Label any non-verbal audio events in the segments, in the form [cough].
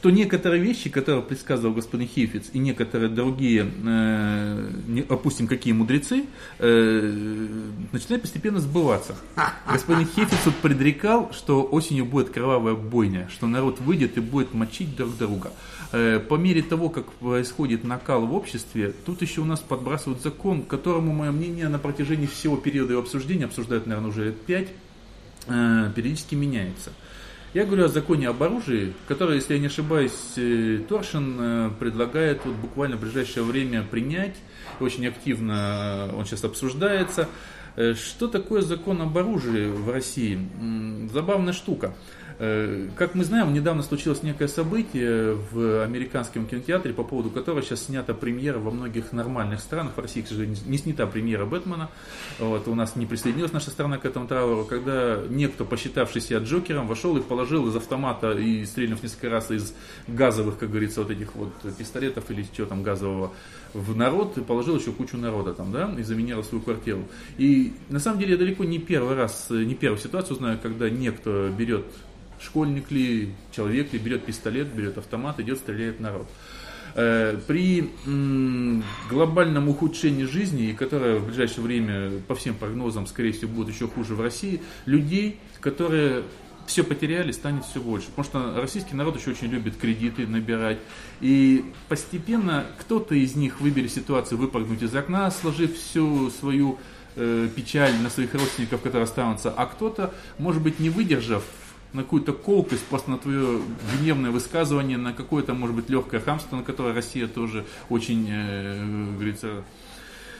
что некоторые вещи, которые предсказывал господин Хифиц, и некоторые другие, э, не, опустим, какие мудрецы, э, начинают постепенно сбываться. [laughs] Господин Хифиц вот предрекал, что осенью будет кровавая бойня, что народ выйдет и будет мочить друг друга. Э, по мере того, как происходит накал в обществе, тут еще у нас подбрасывают закон, которому, мое мнение, на протяжении всего периода его обсуждения, обсуждают, наверное, уже лет пять, э, периодически меняется. Я говорю о законе об оружии, который, если я не ошибаюсь, э, Торшин э, предлагает вот буквально в ближайшее время принять. Очень активно он сейчас обсуждается. Э, что такое закон об оружии в России? Забавная штука. Э, как мы знаем, недавно случилось некое событие в американском кинотеатре, по поводу которого сейчас снята премьера во многих нормальных странах. В России, к сожалению, не снята премьера Бэтмена. Вот, у нас не присоединилась наша страна к этому трауру, когда некто, посчитавший себя Джокером, вошел и положил из автомата и стрельнув несколько раз из газовых, как говорится, вот этих вот пистолетов или чего там газового в народ и положил еще кучу народа там, да, и заминировал свою квартиру. И на самом деле я далеко не первый раз, не первую ситуацию знаю, когда некто берет школьник ли, человек ли, берет пистолет, берет автомат, идет, стреляет народ. Э, при глобальном ухудшении жизни, и которое в ближайшее время, по всем прогнозам, скорее всего, будет еще хуже в России, людей, которые все потеряли, станет все больше. Потому что российский народ еще очень любит кредиты набирать. И постепенно кто-то из них выберет ситуацию выпрыгнуть из окна, сложив всю свою э, печаль на своих родственников, которые останутся, а кто-то, может быть, не выдержав на какую-то колкость, просто на твое гневное высказывание, на какое-то, может быть, легкое хамство, на которое Россия тоже очень, э, говорится,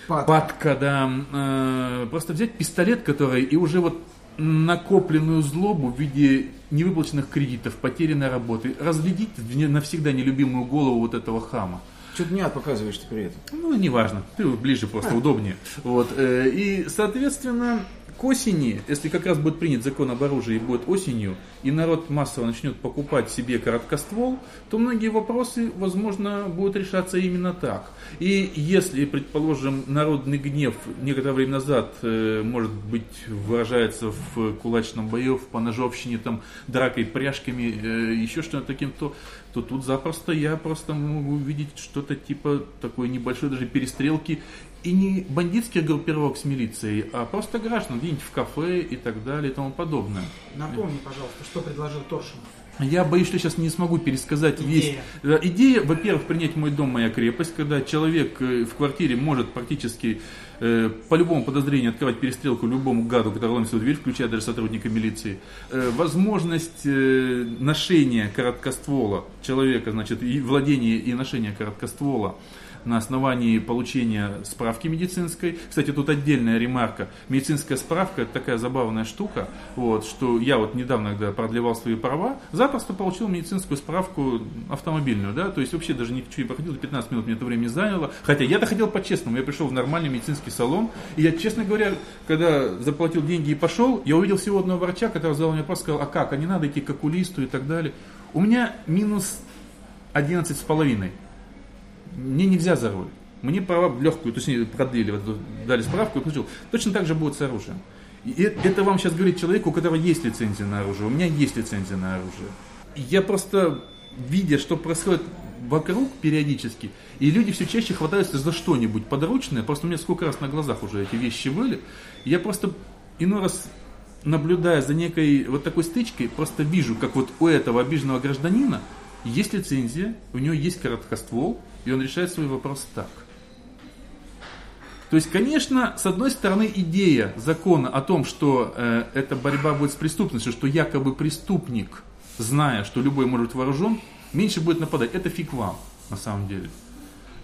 падка, падка да. Э, просто взять пистолет, который, и уже вот накопленную злобу в виде невыплаченных кредитов, потерянной работы, разглядеть навсегда нелюбимую голову вот этого хама. Что ты меня показываешь ты при этом? Ну, неважно, ты ближе просто, а. удобнее. Вот, э, и, соответственно, к осени, если как раз будет принят закон об оружии и будет осенью, и народ массово начнет покупать себе короткоствол, то многие вопросы, возможно, будут решаться именно так. И если, предположим, народный гнев некоторое время назад, э, может быть, выражается в кулачном бою, в поножовщине, там, дракой, пряжками, э, еще что-то таким, то, то тут запросто я просто могу увидеть что-то типа такой небольшой даже перестрелки и не бандитских группировок с милицией, а просто граждан, где-нибудь в кафе и так далее и тому подобное. Напомни, пожалуйста, что предложил Торшинов. Я боюсь, что сейчас не смогу пересказать Идея. весь. Идея, во-первых, принять мой дом, моя крепость, когда человек э, в квартире может практически э, по любому подозрению открывать перестрелку любому гаду, который ломится в дверь, включая даже сотрудника милиции. Э, возможность э, ношения короткоствола человека, значит, и владение и ношение короткоствола на основании получения справки медицинской. Кстати, тут отдельная ремарка. Медицинская справка это такая забавная штука, вот, что я вот недавно, когда продлевал свои права, запросто получил медицинскую справку автомобильную, да, то есть вообще даже ничего не проходило, 15 минут мне это время заняло, хотя я-то хотел по-честному, я пришел в нормальный медицинский салон, и я, честно говоря, когда заплатил деньги и пошел, я увидел всего одного врача, который задал мне вопрос, сказал, а как, а не надо идти к окулисту и так далее. У меня минус 11 с половиной мне нельзя за руль. Мне права легкую, то есть продлили, вот, дали справку и получил. Точно так же будет с оружием. И это вам сейчас говорит человек, у которого есть лицензия на оружие. У меня есть лицензия на оружие. Я просто, видя, что происходит вокруг периодически, и люди все чаще хватаются за что-нибудь подручное, просто у меня сколько раз на глазах уже эти вещи были, я просто иной раз наблюдая за некой вот такой стычкой, просто вижу, как вот у этого обиженного гражданина есть лицензия, у него есть короткоствол, и он решает свой вопрос так. То есть, конечно, с одной стороны, идея закона о том, что э, эта борьба будет с преступностью, что якобы преступник, зная, что любой может быть вооружен, меньше будет нападать. Это фиг вам, на самом деле.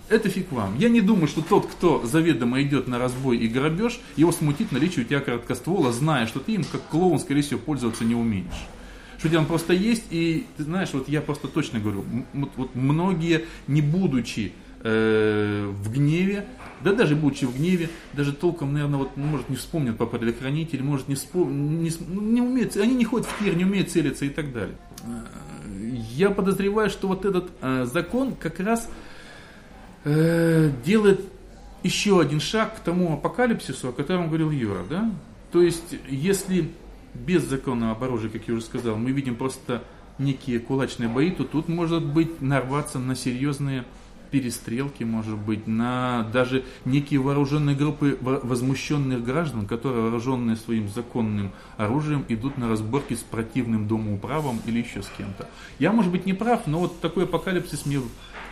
Это фиг вам. Я не думаю, что тот, кто заведомо идет на разбой и грабеж, его смутит наличие у тебя короткоствола, зная, что ты им как клоун, скорее всего, пользоваться не умеешь. Что он просто есть, и ты знаешь, вот я просто точно говорю, вот, вот многие, не будучи э, в гневе, да даже будучи в гневе, даже толком, наверное, вот, ну, может, не вспомнят по предохранитель, может, не, вспом... не, ну, не умеют, они не ходят в тир, не умеют целиться и так далее. Э, я подозреваю, что вот этот э, закон как раз э, делает еще один шаг к тому апокалипсису, о котором говорил Юра, да? То есть, если без законного оружия, как я уже сказал, мы видим просто некие кулачные бои, то тут может быть нарваться на серьезные перестрелки, может быть, на даже некие вооруженные группы возмущенных граждан, которые, вооруженные своим законным оружием, идут на разборки с противным домоуправом или еще с кем-то. Я, может быть, не прав, но вот такой апокалипсис мне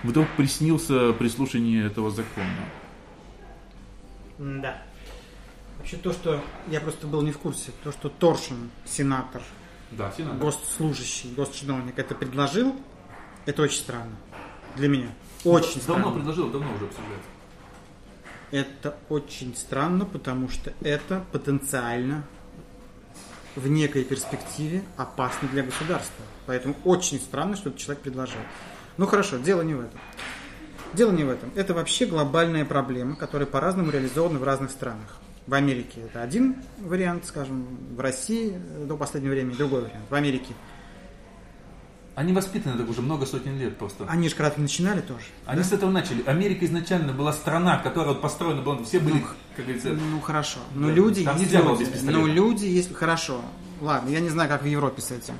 вдруг приснился при слушании этого закона. Да. Вообще то, что я просто был не в курсе, то, что Торшин, сенатор, да, сенатор. госслужащий, госчиновник это предложил, это очень странно для меня. Очень давно странно. предложил, давно уже обсуждается. Это очень странно, потому что это потенциально в некой перспективе опасно для государства. Поэтому очень странно, что этот человек предложил. Ну хорошо, дело не в этом. Дело не в этом. Это вообще глобальная проблема, которая по-разному реализована в разных странах. В Америке это один вариант, скажем, в России до последнего времени другой вариант. В Америке они воспитаны так уже много сотен лет просто. Они же когда-то начинали тоже. Они да? с этого начали. Америка изначально была страна, которая вот построена была, все были, ну, как говорится... Ну хорошо. Но да, люди есть люди. Но люди есть... Хорошо. Ладно, я не знаю, как в Европе с этим.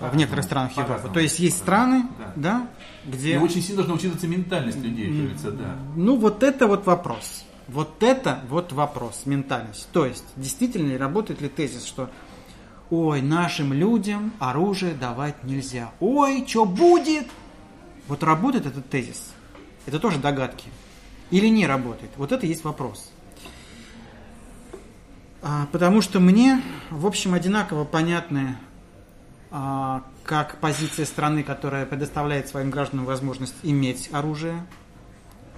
Да, в некоторых ну, странах Европы. То есть есть страны, да, да где... И очень сильно должна учитываться ментальность людей, как говорится, да. Ну вот это вот вопрос. Вот это вот вопрос, ментальность. То есть, действительно ли работает ли тезис, что ой, нашим людям оружие давать нельзя. Ой, что будет? Вот работает этот тезис? Это тоже догадки. Или не работает? Вот это есть вопрос. А, потому что мне, в общем, одинаково понятны а, как позиция страны, которая предоставляет своим гражданам возможность иметь оружие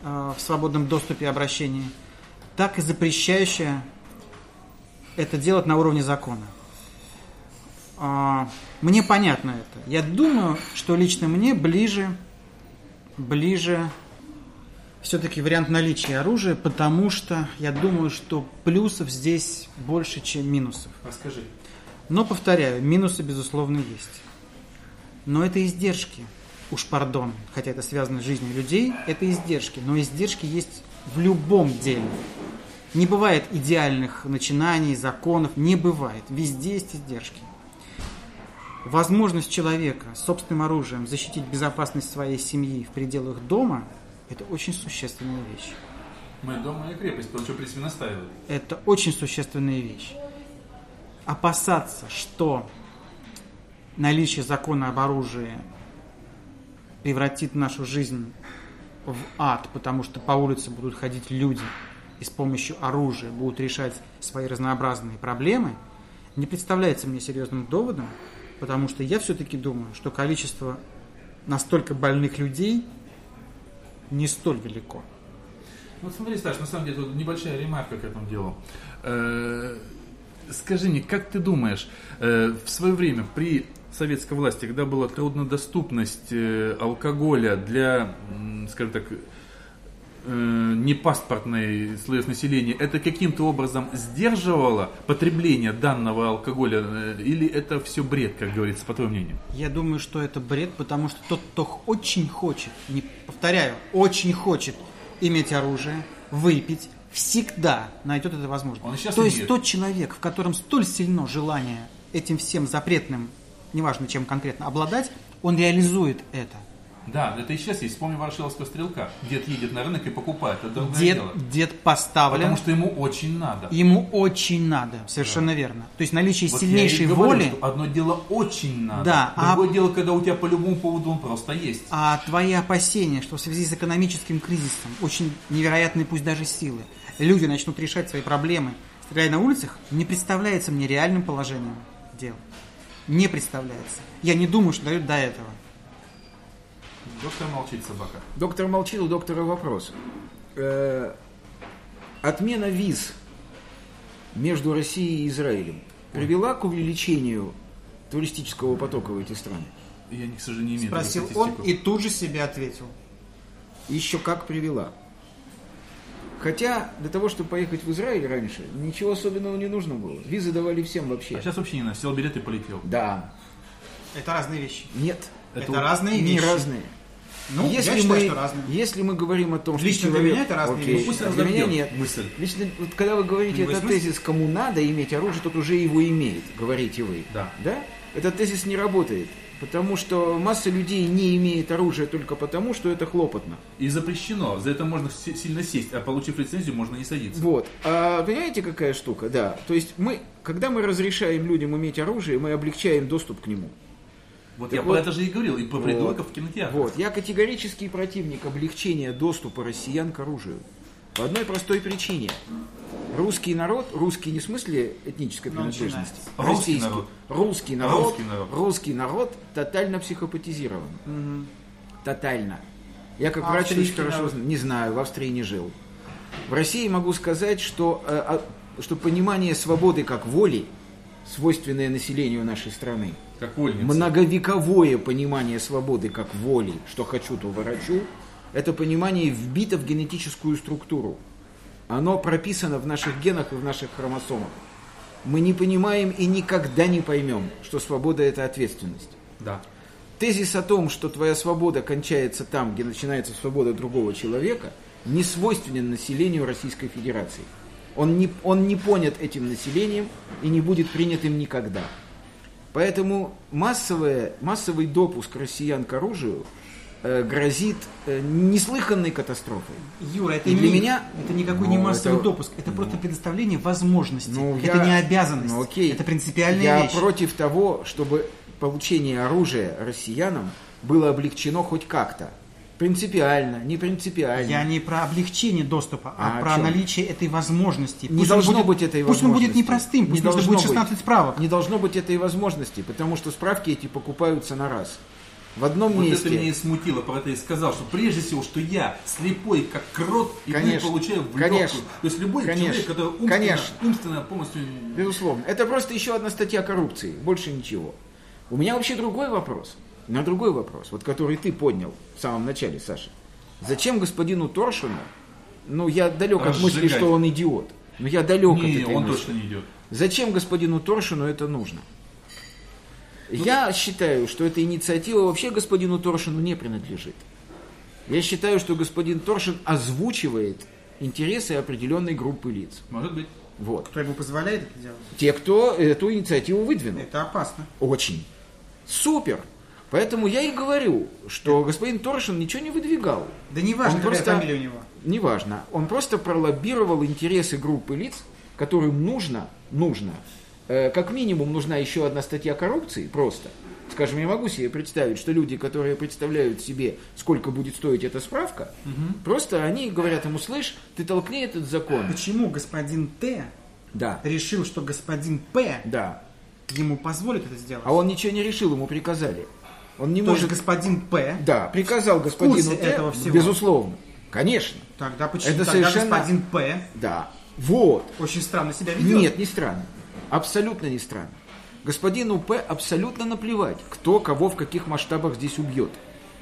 в свободном доступе обращении, так и запрещающая это делать на уровне закона. А, мне понятно это. Я думаю, что лично мне ближе, ближе все-таки вариант наличия оружия, потому что я думаю, что плюсов здесь больше, чем минусов. Расскажи. Но, повторяю, минусы, безусловно, есть. Но это издержки. Уж пардон, хотя это связано с жизнью людей, это издержки. Но издержки есть в любом деле. Не бывает идеальных начинаний, законов, не бывает. Везде есть издержки возможность человека собственным оружием защитить безопасность своей семьи в пределах дома – это очень существенная вещь. Мы дом – моя крепость, потому что принципе настаивают. Это очень существенная вещь. Опасаться, что наличие закона об оружии превратит нашу жизнь в ад, потому что по улице будут ходить люди и с помощью оружия будут решать свои разнообразные проблемы, не представляется мне серьезным доводом Потому что я все-таки думаю, что количество настолько больных людей не столь велико. Вот смотри, Сташ, на самом деле тут небольшая ремарка к этому делу. Э, скажи мне, как ты думаешь, э, в свое время при советской власти, когда была труднодоступность э, алкоголя для, скажем так, э, непаспортный слоев населения, это каким-то образом сдерживало потребление данного алкоголя э, или это все бред, как говорится, по твоему мнению? Я думаю, что это бред, потому что тот, кто очень хочет, не повторяю, очень хочет иметь оружие, выпить, всегда найдет это возможность. То есть тот человек, в котором столь сильно желание этим всем запретным, неважно чем конкретно, обладать, он реализует это. Да, это и сейчас есть. Вспомни Ворошиловского стрелка. Дед едет на рынок и покупает. Это дед, дед поставлен. Потому что ему очень надо. Ему очень надо, совершенно да. верно. То есть наличие вот сильнейшей воли. Говорю, что одно дело очень надо. Да, Другое а... дело, когда у тебя по любому поводу он просто есть. А твои опасения, что в связи с экономическим кризисом, очень невероятные пусть даже силы, люди начнут решать свои проблемы, стреляя на улицах, не представляется мне реальным положением дел. Не представляется. Я не думаю, что дают до этого. Доктор молчит, собака. Доктор молчит, у доктора вопрос. Э, отмена виз между Россией и Израилем привела к увеличению туристического потока в эти страны? Я, к сожалению, не имею Спросил он и тут же себе ответил. Еще как привела. Хотя для того, чтобы поехать в Израиль раньше, ничего особенного не нужно было. Визы давали всем вообще. А сейчас вообще не надо. Сел билет и полетел. Да. Это разные вещи. Нет. Это, Это разные не вещи. разные. Ну, если, я считаю, мы, что разные. если мы говорим о том, Лично что для человек... меня это разные Окей, вещи. Пусть а для меня нет. мысль. Лично, вот когда вы говорите Понимаешь этот смысл? тезис, кому надо иметь оружие, тот уже его имеет, говорите вы. Да. Да? Этот тезис не работает. Потому что масса людей не имеет оружия только потому, что это хлопотно. И запрещено. За это можно си- сильно сесть, а получив лицензию, можно не садиться. Вот. А понимаете, какая штука? Да. То есть мы, когда мы разрешаем людям иметь оружие, мы облегчаем доступ к нему. Вот Так я вот- про это же и говорил, и про Вот. придурков в кинотеатрах. Вот. Я категорический противник облегчения доступа россиян к оружию. По одной простой причине. Русский народ, русский не в смысле этнической Ну, принадлежности, начинается. Русский российский, народ. русский народ, Русский народ. русский народ тотально психопатизирован. Тотально. Я как врач Австрийский очень хорошо народ. знаю. Не знаю, в Австрии не жил. В России могу сказать, что, э, а, что понимание свободы как воли, свойственное населению нашей страны, Как вольница. Многовековое понимание свободы как воли, что хочу, то ворочу, это понимание вбито в генетическую структуру. Оно прописано в наших генах и в наших хромосомах. Мы не понимаем и никогда не поймем, что свобода – это ответственность. Да. Тезис о том, что твоя свобода кончается там, где начинается свобода другого человека, не свойственен населению Российской Федерации. Он не, он не понят этим населением и не будет принят им никогда. Поэтому массовое, массовый допуск россиян к оружию грозит э, неслыханной катастрофой. Юра, это И для не- меня- это никакой Ну, не массовый это- допуск, это просто предоставление возможностей. Ну, это я- не обязанность. Ну, окей. Это принципиальная Я вещь. против того, чтобы получение оружия россиянам было облегчено хоть как-то. Принципиально, не принципиально. Я не про облегчение доступа, а, А про чем? наличие этой возможности. Не Пусть должно будет- быть этой Пусть он будет возможности. непростым, пусть Не нужно должно будет быть. 16 справок. Не должно быть этой возможности, потому что справки эти покупаются на раз. В одном Вот месте. это меня и смутило, про это и сказал, что прежде всего, что я слепой, как крот, и Конечно. получаю в Конечно. То есть любой Конечно. человек, который умственно, Конечно. умственно полностью... Безусловно. Это просто еще одна статья коррупции, больше ничего. У меня вообще другой вопрос. На другой вопрос, вот который ты поднял в самом начале, Саша. Зачем господину Торшину, ну я далек от мысли, что он идиот. Но я далек от Не, этой он мысли. точно не идет. Зачем господину Торшину это нужно? Я считаю, что эта инициатива вообще господину Торшину не принадлежит. Я считаю, что господин Торшин озвучивает интересы определенной группы лиц. Может быть. Вот. Кто ему позволяет это делать? Те, кто эту инициативу выдвинул. Это опасно. Очень. Супер. Поэтому я и говорю, что господин Торшин ничего не выдвигал. Да не важно, Он какая просто- фамилия у него. Неважно. Он просто пролоббировал интересы группы лиц, которым нужно, нужно, как минимум нужна еще одна статья коррупции, просто. Скажем, я могу себе представить, что люди, которые представляют себе, сколько будет стоить эта справка, просто они говорят ему, слышь, ты толкни этот закон. Почему господин Т Да, решил, что господин П да. ему позволит это сделать? А он ничего не решил, ему приказали. Он не То может... господин П, Да, приказал господину Т, этого всего? безусловно. Конечно, тогда почему Это тогда совершенно- господин П да. Вот. очень странно себя ведет? Нет, не странно. Абсолютно не странно. Господину П абсолютно наплевать, кто кого в каких масштабах здесь убьет.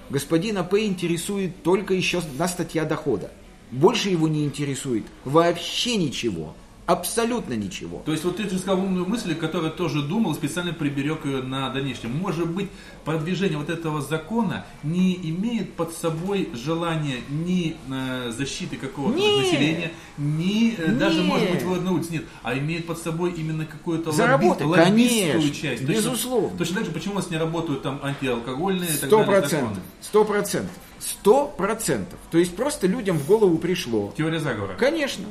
Господина П интересует только еще одна статья дохода. Больше его не интересует вообще ничего. Абсолютно ничего. То есть вот ты же сказал умную мысль, которую тоже думал, специально приберег ее на дальнейшем. Может быть, продвижение вот этого закона не имеет под собой желания ни э, защиты какого-то Нет. населения, ни э, даже, может быть, вывод на улице. Нет, а имеет под собой именно какую-то Заработать, лобби- лоббистскую конечно, часть. безусловно. Точно, точно так же, почему у нас не работают там антиалкогольные и так Сто далее процентов. Сто процентов. Сто процентов. То есть просто людям в голову пришло. Теория заговора. Конечно.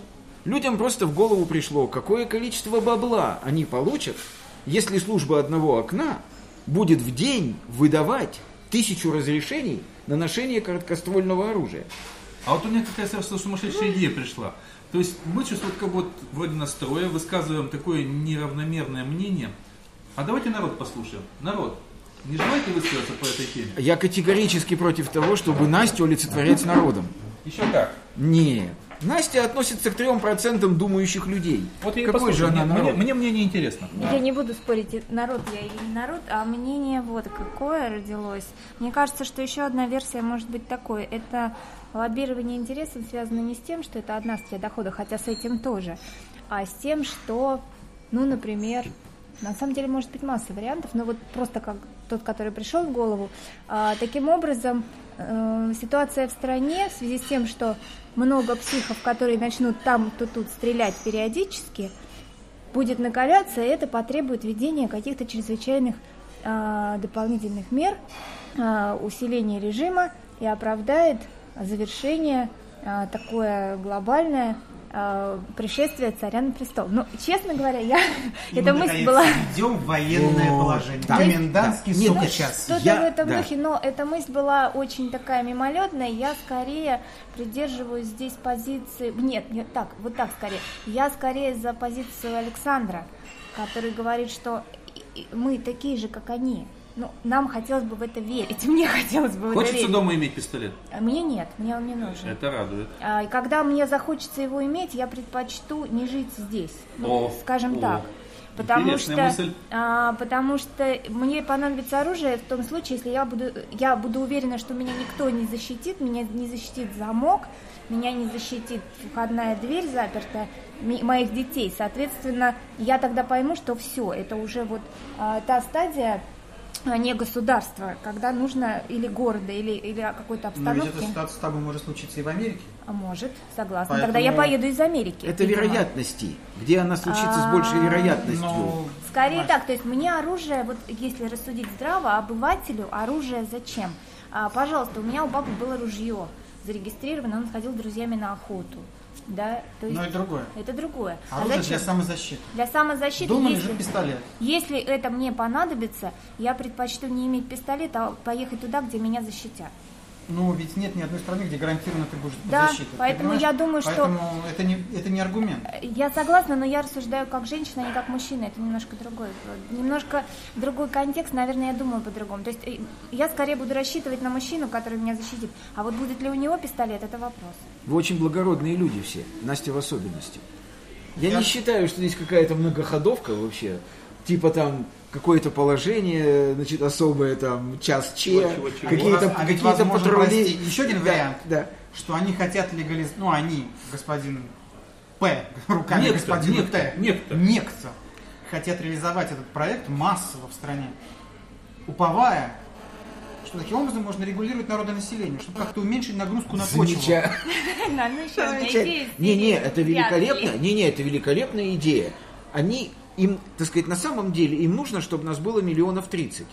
Людям просто в голову пришло, какое количество бабла они получат, если служба одного окна будет в день выдавать тысячу разрешений на ношение короткоствольного оружия. А вот у меня какая совершенно сумасшедшая идея пришла. То есть мы чувствуем, как вот вроде настроя, высказываем такое неравномерное мнение. А давайте народ послушаем. Народ, не желаете высказаться по этой теме? Я категорически против того, чтобы Настю олицетворять с народом. Еще как? Нет, Настя относится к 3% думающих людей. Вот я Какой же она Мне- мне, народ? мне мнение интересно. Я не буду спорить, народ я или не народ, а мнение вот какое родилось. Мне кажется, что еще одна версия может быть такой. Это лоббирование интересов связано не с тем, что это одна статья дохода, хотя с этим тоже, а с тем, что, ну, например, на самом деле может быть масса вариантов, но вот просто как тот, который пришел в голову. А, таким образом, э, ситуация в стране в связи с тем, что много психов, которые начнут там, то тут стрелять периодически, будет накаляться, и это потребует введения каких-то чрезвычайных а, дополнительных мер, а, усиления режима и оправдает завершение а, такое глобальное а, пришествие царя на престол. Ну, честно говоря, я И эта мы, мысль была Введем военное Вот, положение. да, Комендантский да. Сука нет, час. что-то Я- в этом да. духе, но эта мысль была очень такая мимолетная. Я скорее придерживаюсь здесь позиции. Нет, нет, так, вот так скорее. Я скорее за позицию Александра, который говорит, что мы такие же, как они. Ну, нам хотелось бы в это верить. [laughs] Мне хотелось бы в это Хочется верить. дома иметь пистолет? А Мне нет, мне он не нужен. Это радует. А, И когда мне захочется его иметь, я предпочту не жить здесь, ну, О, скажем о, так. Потому интересная что, мысль. а, потому что мне понадобится оружие в том случае, если я буду, я буду уверена, что меня никто не защитит, меня не защитит замок, меня не защитит входная дверь запертая, ми- моих детей. Соответственно, я тогда пойму, что все, это уже вот а, та стадия не государства, когда нужно или города, или, или какой-то Но ведь обстановки. эта ситуация с тобой может случиться и в Америке. А может, согласна. Поэтому- Тогда я поеду из Америки. Это видимо. вероятности. Где она случится с большей А, вероятностью? Но Скорее Настя, так, то есть мне оружие, вот если рассудить здраво, обывателю оружие зачем? А, пожалуйста, у меня у папы было ружье зарегистрировано, он ходил с друзьями на охоту. Да, то есть Но это другое. это другое. А Оружие зачем? для самозащиты. Для самозащиты, Дома если, лежит пистолет. если это мне понадобится, я предпочту не иметь пистолета, а поехать туда, где меня защитят. Ну, ведь нет ни одной страны, где гарантированно ты будешь Да, защитой. Ты поэтому понимаешь? я думаю, что- Поэтому это не, это не аргумент. Я согласна, но я рассуждаю как женщина, а не как мужчина. Это немножко другой, немножко другой контекст. Наверное, я думаю по-другому. То есть э, я скорее буду рассчитывать на мужчину, который меня защитит. А вот будет ли у него пистолет, это вопрос. Вы очень благородные люди все, Настя в особенности. Я, Я- не считаю, что здесь какая-то многоходовка вообще. Типа там какое-то положение, значит, особое там, час че, какие-то, А возможно, патрули. прости, еще один Да, вариант. Да. Что они хотят легализовать, ну они, господин П, [laughs] руками Некто, господина некто, Т, некто. некто, хотят реализовать этот проект массово в стране, уповая, что таким образом можно регулировать народонаселение, чтобы как-то уменьшить нагрузку на почву. [laughs] Ну, Не-не, это великолепно. Не-не, это великолепная идея. Они, им, так сказать, на самом деле, им нужно, чтобы нас было миллионов 30.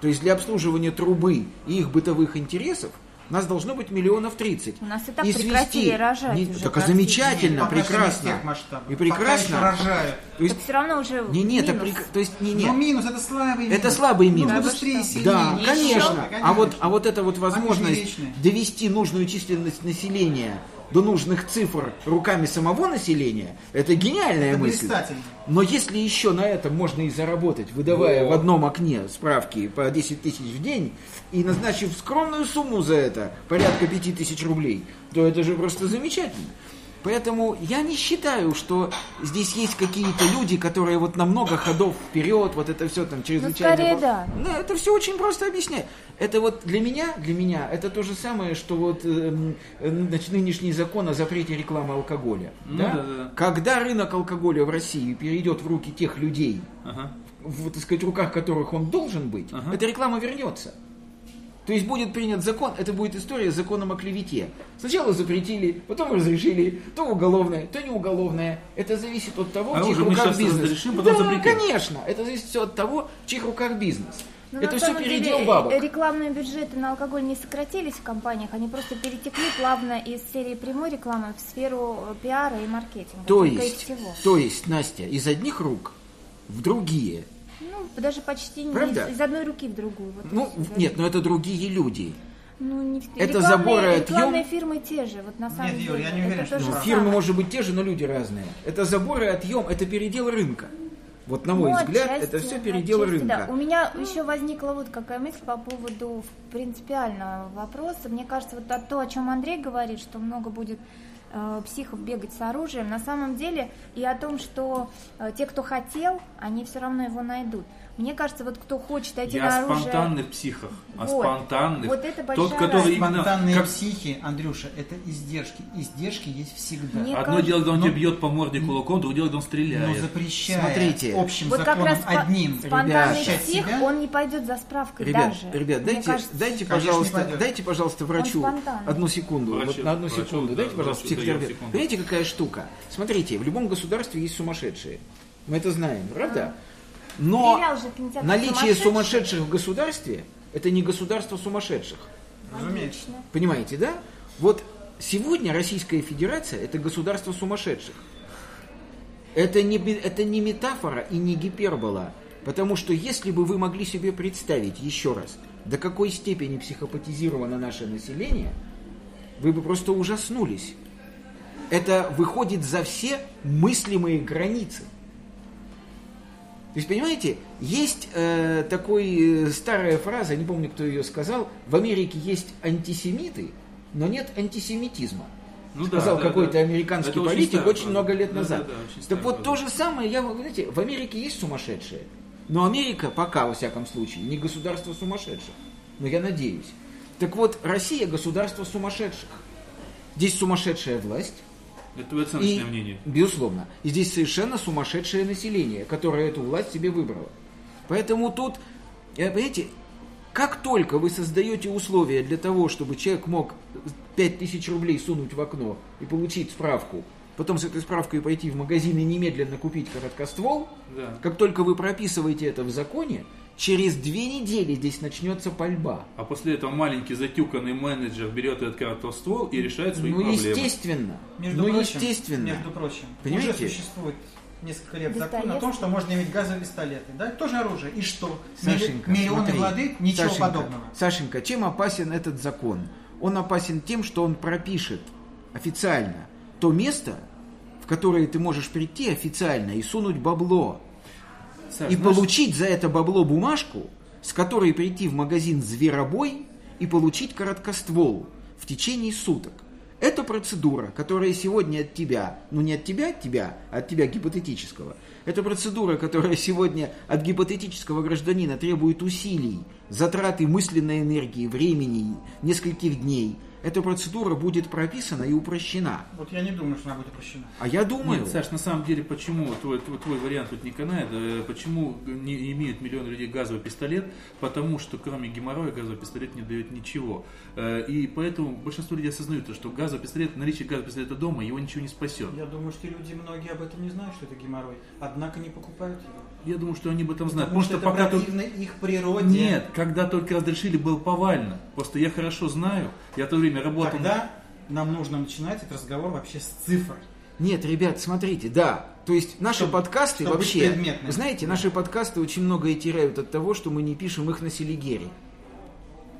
То есть для обслуживания трубы и их бытовых интересов нас должно быть миллионов 30. У нас и так И прекратили рожать Не- уже так а замечательно, Пока еще не в прекрасно. И прекрасно. рожают. То есть, Так все равно уже не, не, это минус. прек- то есть, не, Но не. Ну, минус это слабый минус. Это слабый минус. Нужно быстрее, сильнее. Да, Еще. конечно. А вот, а вот эта вот возможность довести нужную численность населения до нужных цифр руками самого населения, это гениальная Это мысль. Но если еще на этом можно и заработать, выдавая Во. в одном окне справки по 10 тысяч в день и назначив скромную сумму за это, порядка 5 тысяч рублей, то это же просто замечательно. Поэтому я не считаю, что здесь есть какие-то люди, которые вот на много ходов вперед, вот это все там чрезвычайно... скорее во- да. Ну, это все очень просто объясняет. Это вот для меня, для меня, это то же самое, что вот эм, э, значит, нынешний закон о запрете рекламы алкоголя. Ну да, да, да. Когда рынок алкоголя в России перейдет в руки тех людей, Ага. в, так сказать, руках которых он должен быть, Ага. эта реклама вернется. То есть будет принят закон, это будет история с законом о клевете. Сначала запретили, потом разрешили, то уголовное, то не уголовное. Это зависит от того, А в чьих руках бизнес. разрешим, потом да, запретим. конечно. Это зависит все от того, в чьих руках бизнес. Ну, это все деле, передел э, бабок. Рекламные бюджеты на алкоголь не сократились в компаниях, они просто перетекли плавно из серии прямой рекламы в сферу э, пиара и маркетинга. То есть, то есть, Настя, из одних рук в другие. Ну, даже почти не Правда? из, из одной руки в другую. Вот Ну, нет, но это другие люди. Ну, не, в- это рекламные- заборы отъем. Рекламные фирмы те же, вот на самом Нет, деле. Юр, я не Это уверен, то что это Ну, фирмы, самое. может быть, те же, но люди разные. Это заборы, отъем, это передел рынка. Вот на мой Ну, взгляд, отчасти, это все передел отчасти, рынка. да. У меня еще возникла вот какая мысль по поводу принципиального вопроса. Мне кажется, вот то, о чем Андрей говорит, что много будет э, психов бегать с оружием. На самом деле и о том, что э, те, кто хотел, они все равно его найдут. Мне кажется, вот кто хочет найти Я на о оружие... спонтанных психах, о Вот. спонтанных. Вот это Тот, большая который разница. именно... Спонтанные как- психи, Андрюша, это издержки. Издержки есть всегда. Мне Одно кажется- дело, когда он Ну, тебя бьет по морде кулаком, другое дело, когда он Но стреляет. запрещая Смотрите. общим Вот как законом раз спо- одним спонтанный защищать псих, себя, он не пойдет за справкой Ребят, даже. ребят, Мне дайте, кажется, дайте, пожалуйста, дайте, пожалуйста, врачу одну секунду, Врачу- вот на одну врачу, секунду, да, дайте, пожалуйста, врачу секунду. Понимаете, какая штука? Смотрите, в любом государстве есть сумасшедшие. Мы это знаем, правда? Но же наличие «Сумасшедшие». сумасшедших в государстве это не государство сумасшедших. разумеется. Понимаете, да? Вот сегодня Российская Федерация это государство сумасшедших. Это не, это не метафора и не гипербола. Потому что если бы вы могли себе представить еще раз, до какой степени психопатизировано наше население, вы бы просто ужаснулись. Это выходит за все мыслимые границы. То есть, понимаете, есть э, такой э, старая фраза, не помню, кто ее сказал, в Америке есть антисемиты, но нет антисемитизма. Ну сказал да, какой-то да. американский Это очень политик очень фраза. много лет Да, назад. да, да, очень так вот фраза. то же самое, я, вы знаете, в Америке есть сумасшедшие, но Америка пока, во всяком случае, не государство сумасшедших. Но я надеюсь. Так вот, Россия государство сумасшедших. Здесь сумасшедшая власть, Это твое оценочное и, мнение. Безусловно. И здесь совершенно сумасшедшее население, которое эту власть себе выбрало. Поэтому тут, э, понимаете, как только вы создаете условия для того, чтобы человек мог 5000 рублей сунуть в окно и получить справку, потом с этой справкой пойти в магазин и немедленно купить короткоствол, Да. как только вы прописываете это в законе, через две недели здесь начнется пальба. А после этого маленький затюканный менеджер берет этот картоствол и решает свои Ну, проблемы. естественно. Между ну, прочим, естественно. между прочим, Понимаете? уже существует несколько лет закон о том, что можно иметь газовые пистолеты. Да? Тоже оружие. И что? Сашенька, Милли- Миллионы смотри. владык, ничего Сашенька, подобного. Сашенька, чем опасен этот закон? Он опасен тем, что он пропишет официально то место, в которое ты можешь прийти официально и сунуть бабло. Саш, и знаешь, получить за это бабло бумажку, с которой прийти в магазин «Зверобой» и получить короткоствол в течение суток. Это процедура, которая сегодня от тебя, ну не от тебя, от тебя, а от тебя гипотетического. Это процедура, которая сегодня от гипотетического гражданина требует усилий, затраты мысленной энергии, времени, нескольких дней. Эта процедура будет прописана и упрощена. Вот я не думаю, что она будет упрощена. А я думаю... Нет, Саш, на самом деле, почему твой, твой, твой вариант тут не канает, э, почему не имеют миллионы людей газовый пистолет? Потому что кроме геморроя газовый пистолет не дает ничего. Э, И поэтому большинство людей осознают, то, что газовый пистолет, наличие газового пистолета дома его ничего не спасет. Я думаю, что люди многие об этом не знают, что это геморрой. Однако не покупают его. Я думаю, что они об этом знают. Потому что Потому это пока противно их природе. Нет, когда только разрешили, было повально. Просто я хорошо знаю, я в то время работал... Тогда нам нужно начинать этот разговор вообще с цифр. Нет, ребят, смотрите, да. То есть наши Чтоб- подкасты чтоб быть вообще, знаете, наши подкасты очень многое теряют от того, что мы не пишем их на Селигере.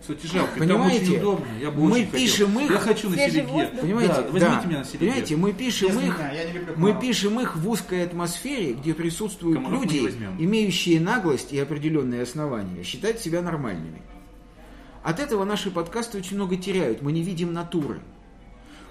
Кстати, жалко, там Понимаете? очень удобно. Я бы Мы очень хотел. пишем их- Я хочу на воздух. Понимаете? Да, возьмите меня на Селигер. Понимаете, мы пишем Без их, меня, я не люблю мы пишем их в узкой атмосфере, где присутствуют Комаров люди, имеющие наглость и определенные основания, считать себя нормальными. От этого наши подкасты очень много теряют. Мы не видим натуры.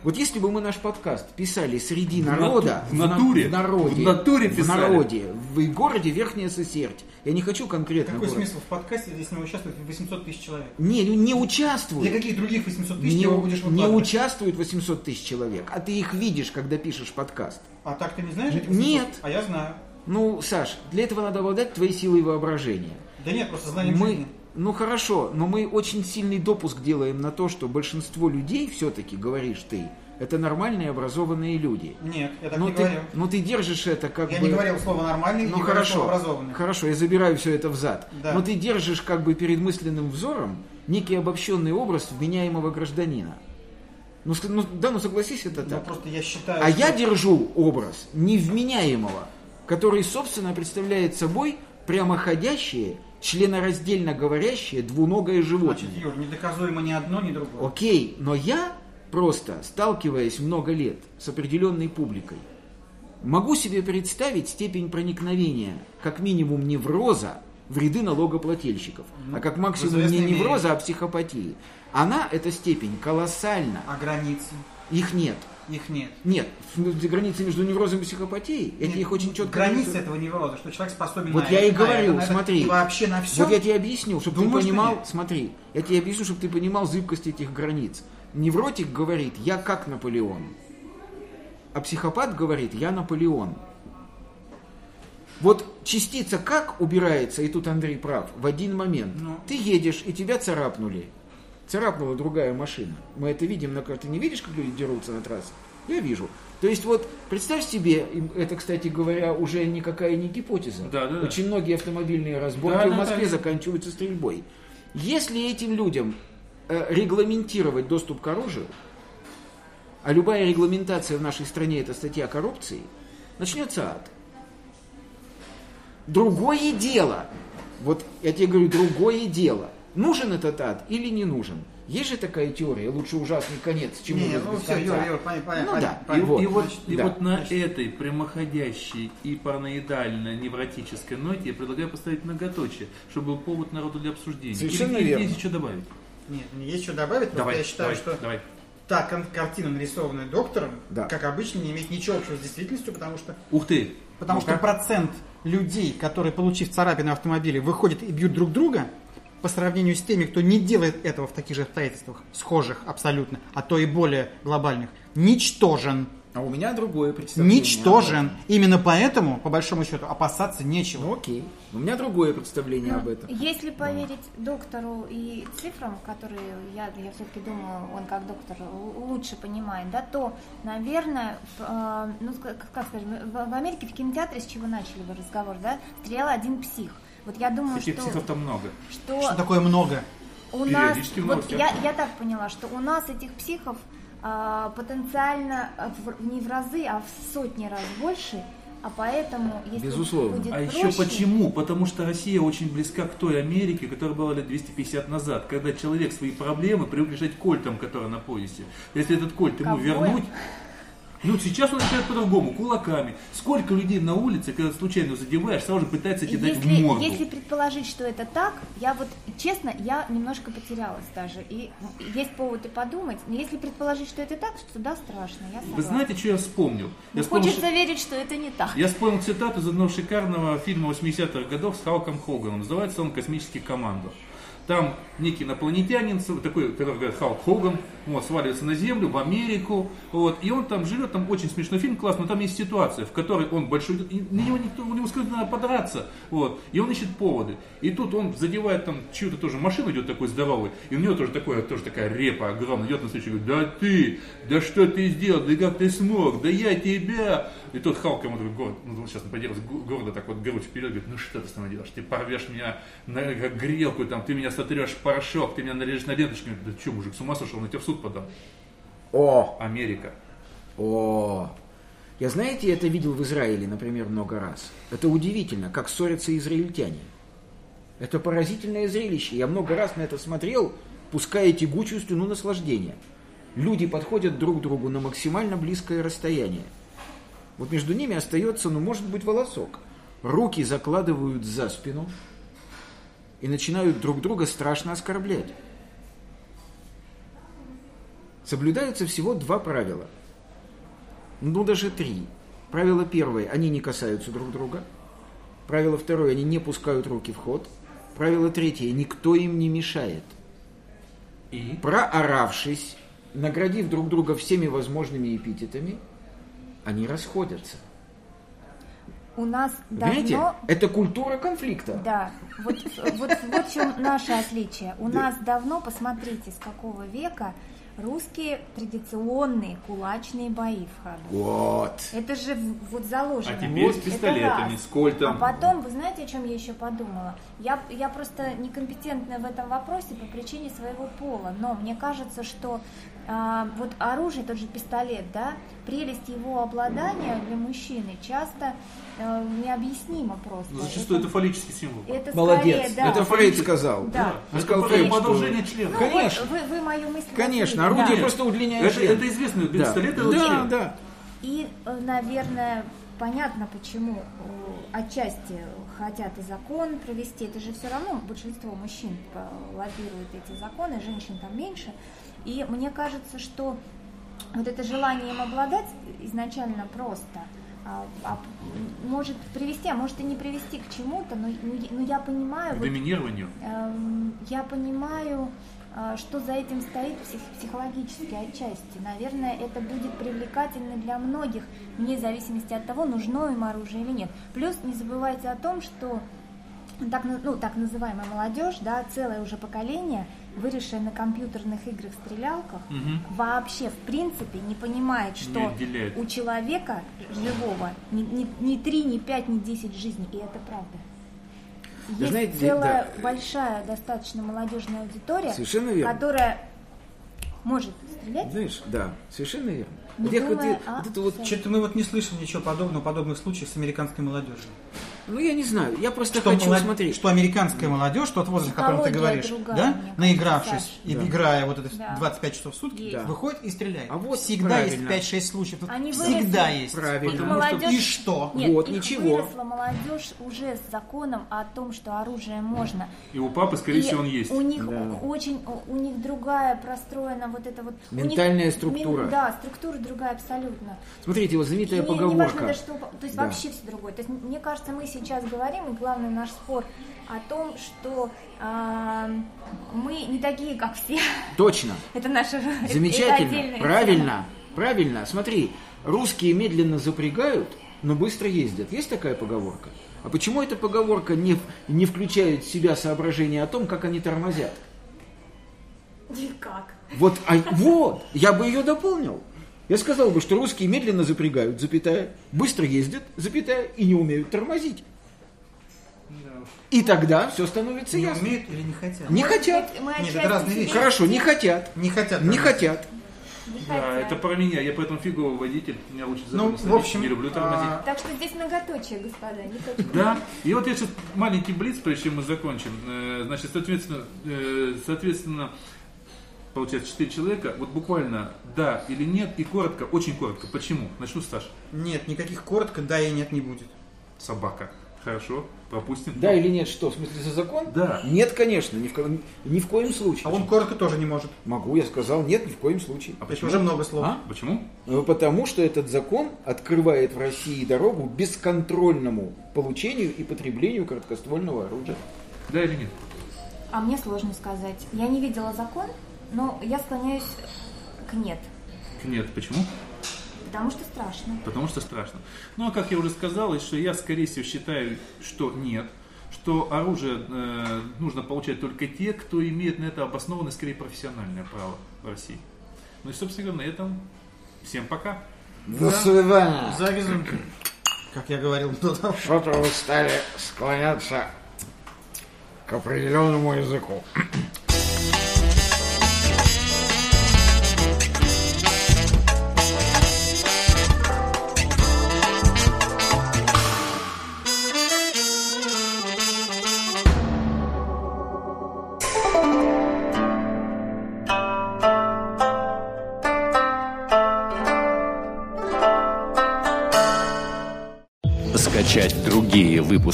Вот если бы мы наш подкаст писали среди В народа, нату- в на- натуре? в народе, В натуре в писали? народе, в городе Верхняя Сосерть. Я не хочу конкретно Какой город. смысл в подкасте, если него участвует 800 тысяч человек? Не, ну, не Для участвуют. каких других 800 тысяч Не, ты его будешь не участвуют 800 тысяч человек, а ты их видишь, когда пишешь подкаст. А так ты не знаешь этих Нет. 800? А я знаю. Ну, Саш, для этого надо обладать твоей силой воображения. Да нет, просто знанием Мы, жизни. Ну хорошо, но мы очень сильный допуск делаем на то, что большинство людей, все-таки, говоришь ты, это нормальные образованные люди. Нет, я так но, не ты, говорил. но ты держишь это как Я бы... не говорил слово нормальный, Ну не хорошо, слово образованный. хорошо, я забираю все это взад. Да. Но ты держишь как бы перед мысленным взором некий обобщенный образ вменяемого гражданина. Ну, ну, да, ну согласись, это Ну, так. просто я считаю, А что- я держу образ невменяемого, который, собственно, представляет собой прямоходящее, членораздельно говорящее двуногое животное. Значит, Юр, недоказуемо ни одно, ни другое. Окей, но я просто, сталкиваясь много лет с определенной публикой, могу себе представить степень проникновения, как минимум невроза, в ряды налогоплательщиков, а как максимум не мере. невроза, а психопатии. Она, эта степень, колоссальна. А границы? Их нет. Их нет. Нет, в- границы между неврозом и психопатией, Нет, их очень четко... Границы рисуют. этого невроза, что человек способен Вот на я это, и на говорю, это, на это, смотри. И вообще на все. Вот я тебе объяснил, чтобы Думаю, ты понимал, нет. смотри, я тебе объясню, чтобы ты понимал зыбкость этих границ. Невротик говорит, я как Наполеон. А психопат говорит, я Наполеон. Вот частица как убирается, и тут Андрей прав, в один момент. Ну. Ты едешь, и тебя царапнули. Царапнула другая машина. Мы это видим на карте. Ты не видишь, как люди дерутся на трассе? Я вижу. То есть вот представь себе, это, кстати говоря, уже никакая не гипотеза. Да, да, да. Очень многие автомобильные разборки Да, в да, Москве да. заканчиваются стрельбой. Если этим людям э, регламентировать доступ к оружию, а любая регламентация в нашей стране это статья коррупции, начнется ад. Другое дело, вот я тебе говорю, другое дело, нужен этот ад или не нужен. Есть же такая теория, лучше ужасный конец, чем Не, ужас ну без все, конца. Юра, Юра, понятно, понятно. Ну да, И, И вот, и вот, значит, и да. вот на Значит. этой прямоходящей и параноидально-невротической ноте я предлагаю поставить многоточие, чтобы был повод народу для обсуждения. Совершенно Или- верно. есть еще добавить? Нет, есть что добавить, Давай, я считаю, давай, что давай. та кон- картина, нарисованная доктором, Да. как обычно, не имеет ничего общего с действительностью, потому что Ух ты! Потому Ну-ка. что процент людей, которые, получив царапины в автомобиле, выходят и бьют друг друга, по сравнению с теми, кто не делает этого в таких же обстоятельствах, схожих абсолютно, а то и более глобальных, ничтожен. А у меня другое представление. Ничтожен. Именно поэтому, по большому счету, опасаться нечего. Ну окей. У меня другое представление об этом. Если поверить доктору и цифрам, которые я, я все-таки думаю, он как доктор лучше понимает, да, то, наверное, в, э, ну, как, как скажем, в, в Америке в кинотеатре, с чего начали вы разговор, да, стрелял один псих. Вот я думаю, Таких что, психов там много. что Что такое много? у нас, вот я, я так поняла, что у нас этих психов а, потенциально в- не в разы, а в сотни раз больше, а поэтому, если Безусловно. будет А проще, еще почему? Потому что Россия очень близка к той Америке, которая была лет 250 назад, когда человек свои проблемы привык решать кольтом, который на поясе. Если этот кольт ему Ковбоем? вернуть, ну сейчас он решает по-другому, кулаками. Сколько людей на улице, когда случайно задеваешь, сразу же пытается тебе дать в морду. если предположить, что это так, я вот, честно, я немножко потерялась даже. И есть повод и подумать. Но если предположить, что это так, что да, страшно, я согласна. Вы знаете, что я вспомнил? Но Я вспомнил, хочется что- верить, что это не так. Я вспомнил цитату из одного шикарного фильма 80-х годов с Халком Хоганом. Называется он «Космический командо». Там некий инопланетянин, такой, который говорит Халк Хоган, вот, сваливается на Землю, в Америку, вот, и он там живет, там очень смешной фильм, классный, но там есть ситуация, в которой он большой, на него никто, у него сказать, надо подраться, вот, и он ищет поводы. И тут он задевает там чью-то тоже машину, идет такой здоровый, и у него тоже, такое, тоже такая репа огромная, идет на встречу, говорит, да ты, да что ты сделал, да как ты смог, да я тебя. И тот Халк ему такой, горд, ну, сейчас поделать, гордо так вот грудь вперед, говорит, ну что ты со мной делаешь, ты порвешь меня на грелку, там, ты меня сотрешь в порошок, ты меня нарежешь на ленточку. Да что, мужик, с ума сошел, на тебя в суд подам. О, Америка. о. Я, знаете, это видел в Израиле, например, много раз. Это удивительно, как ссорятся израильтяне. Это поразительное зрелище. Я много раз на это смотрел, пуская тягучую стену наслаждения. Люди подходят друг к другу на максимально близкое расстояние. Вот между ними остается, ну, может быть, волосок. Руки закладывают за спину и начинают друг друга страшно оскорблять. Соблюдаются всего два правила. Ну, даже три. Правило первое, они не касаются друг друга. Правило второе, они не пускают руки в ход. Правило третье, никто им не мешает. И? Прооравшись, наградив друг друга всеми возможными эпитетами, они расходятся. У нас Понимаете? давно... Это культура конфликта. Да, вот, вот, вот в чем наше отличие. У нас давно, посмотрите, с какого века русские традиционные кулачные бои в ходу. Вот. Это же вот заложено. А теперь Вот с пистолетами, с кольтом. А потом, вы знаете, о чем я еще подумала? Я, я просто некомпетентна в этом вопросе по причине своего пола, но мне кажется, что вот оружие, тот же пистолет, да, прелесть его обладания для мужчины часто э, необъяснима просто. Ну, Зачастую это фаллический символ. это Молодец. скорее, да. Это Фрейд сказал. Да. Он Это сказал про- Фрейд, что- продолжение члена. Ну, Конечно. вот вы, вы мою мысль Конечно, развили, орудие да. просто удлиняет Это, член. это известно, Да. пистолет это да, член. да. И, э, наверное, понятно, почему э, отчасти хотят и закон провести. Это же все равно большинство мужчин э, лоббируют эти законы, женщин там меньше. И мне кажется, что вот это желание им обладать изначально просто а, а, может привести, а может и не привести к чему-то, но, но, я понимаю... К доминированию? Вот, э, я понимаю, э, что за этим стоит псих, психологически отчасти. Наверное, это будет привлекательно для многих, вне зависимости от того, нужно им оружие или нет. Плюс не забывайте о том, что так, ну, так называемая молодежь, да, целое уже поколение, выросшее на компьютерных играх, стрелялках, Угу. вообще в принципе не понимает, что Не отделяет. у человека живого ни 3, ни 5, ни 10 жизней, и это правда. Вы Есть знаете, целая да. большая, достаточно молодежная аудитория, Совершенно верно. которая может стрелять, Знаешь, да, совершенно верно. Не Вот я думая хотел- о вот это вот. Что-то мы вот не слышим ничего подобного, подобных случаев с американской молодежью. Ну я не знаю, я просто Что, хочу молод- смотреть. что американская молодежь, тот возраст, о котором ты говоришь, другая, да, наигравшись и Да. играя вот это Да. 25 часов в сутки, Есть. выходит и стреляет. А вот Всегда есть правильно. 5-6 случаев. Тут Они Всегда выросли. есть. Правильно. Их молодежь... И что? Нет, Вот, их ничего. выросла молодежь уже с законом о том, что оружие можно. И у папы, скорее И всего, он есть. У них Да. очень, у них другая простроена вот эта вот... них Ментальная мин- структура. да, структура другая абсолютно. Смотрите, вот знаменитая И не, не важно поговорка. даже, что... То есть Да. вообще все другое. То есть мне кажется, мы сейчас говорим, и главный наш спор о том, что а, мы не такие, как все. Точно. [laughs] Это наша... это- это Замечательно. отдельная Правильно. Правильно. Смотри, русские медленно запрягают, но быстро ездят. Есть такая поговорка? А почему эта поговорка не, не включает в себя соображение о том, как они тормозят? тема. Никак. Вот, а, вот, я бы ее дополнил. Я сказал бы, что русские медленно запрягают, запятая, быстро ездят, запятая, и не умеют тормозить. И тогда все становится Не ясно. умеют или не хотят? Не хотят. Мы Нет, это разные вещи. Хорошо, не хотят. Не хотят. Не хотят. Да, это про меня. Я поэтому фиговый водитель. Меня лучше за Ну, в общем, не люблю тормозить. а, Так что здесь многоточие, господа, не точка. Да, и вот я сейчас маленький блиц, прежде чем мы закончим. Э, Значит, соответственно, э, соответственно, получается 4 человека, вот буквально да или нет, и коротко, очень коротко. Почему? Начну с Саши. Нет, никаких коротко да и нет не будет. Собака. Хорошо, пропустим. Да или нет, что? В смысле за закон? Да. Нет, конечно, ни в, ко- ни в коем случае. А он коротко тоже не может. Могу, я сказал, нет, ни в коем случае. А почему? уже много слов. А? Почему? Ну, Потому что этот закон открывает в России дорогу бесконтрольному получению и потреблению короткоствольного оружия. Да или нет? А мне сложно сказать. Я не видела закон, но я склоняюсь к нет. Нет, почему? Потому что страшно. Потому что страшно. Ну, а как я уже сказал, и что я, скорее всего, считаю, что нет, что оружие э, нужно получать только те, кто имеет на это обоснованное, скорее, профессиональное право в России. Ну и, собственно говоря, на этом всем пока. До свидания. За горизонт. Как я говорил до того. Что-то вы стали склоняться к определенному языку.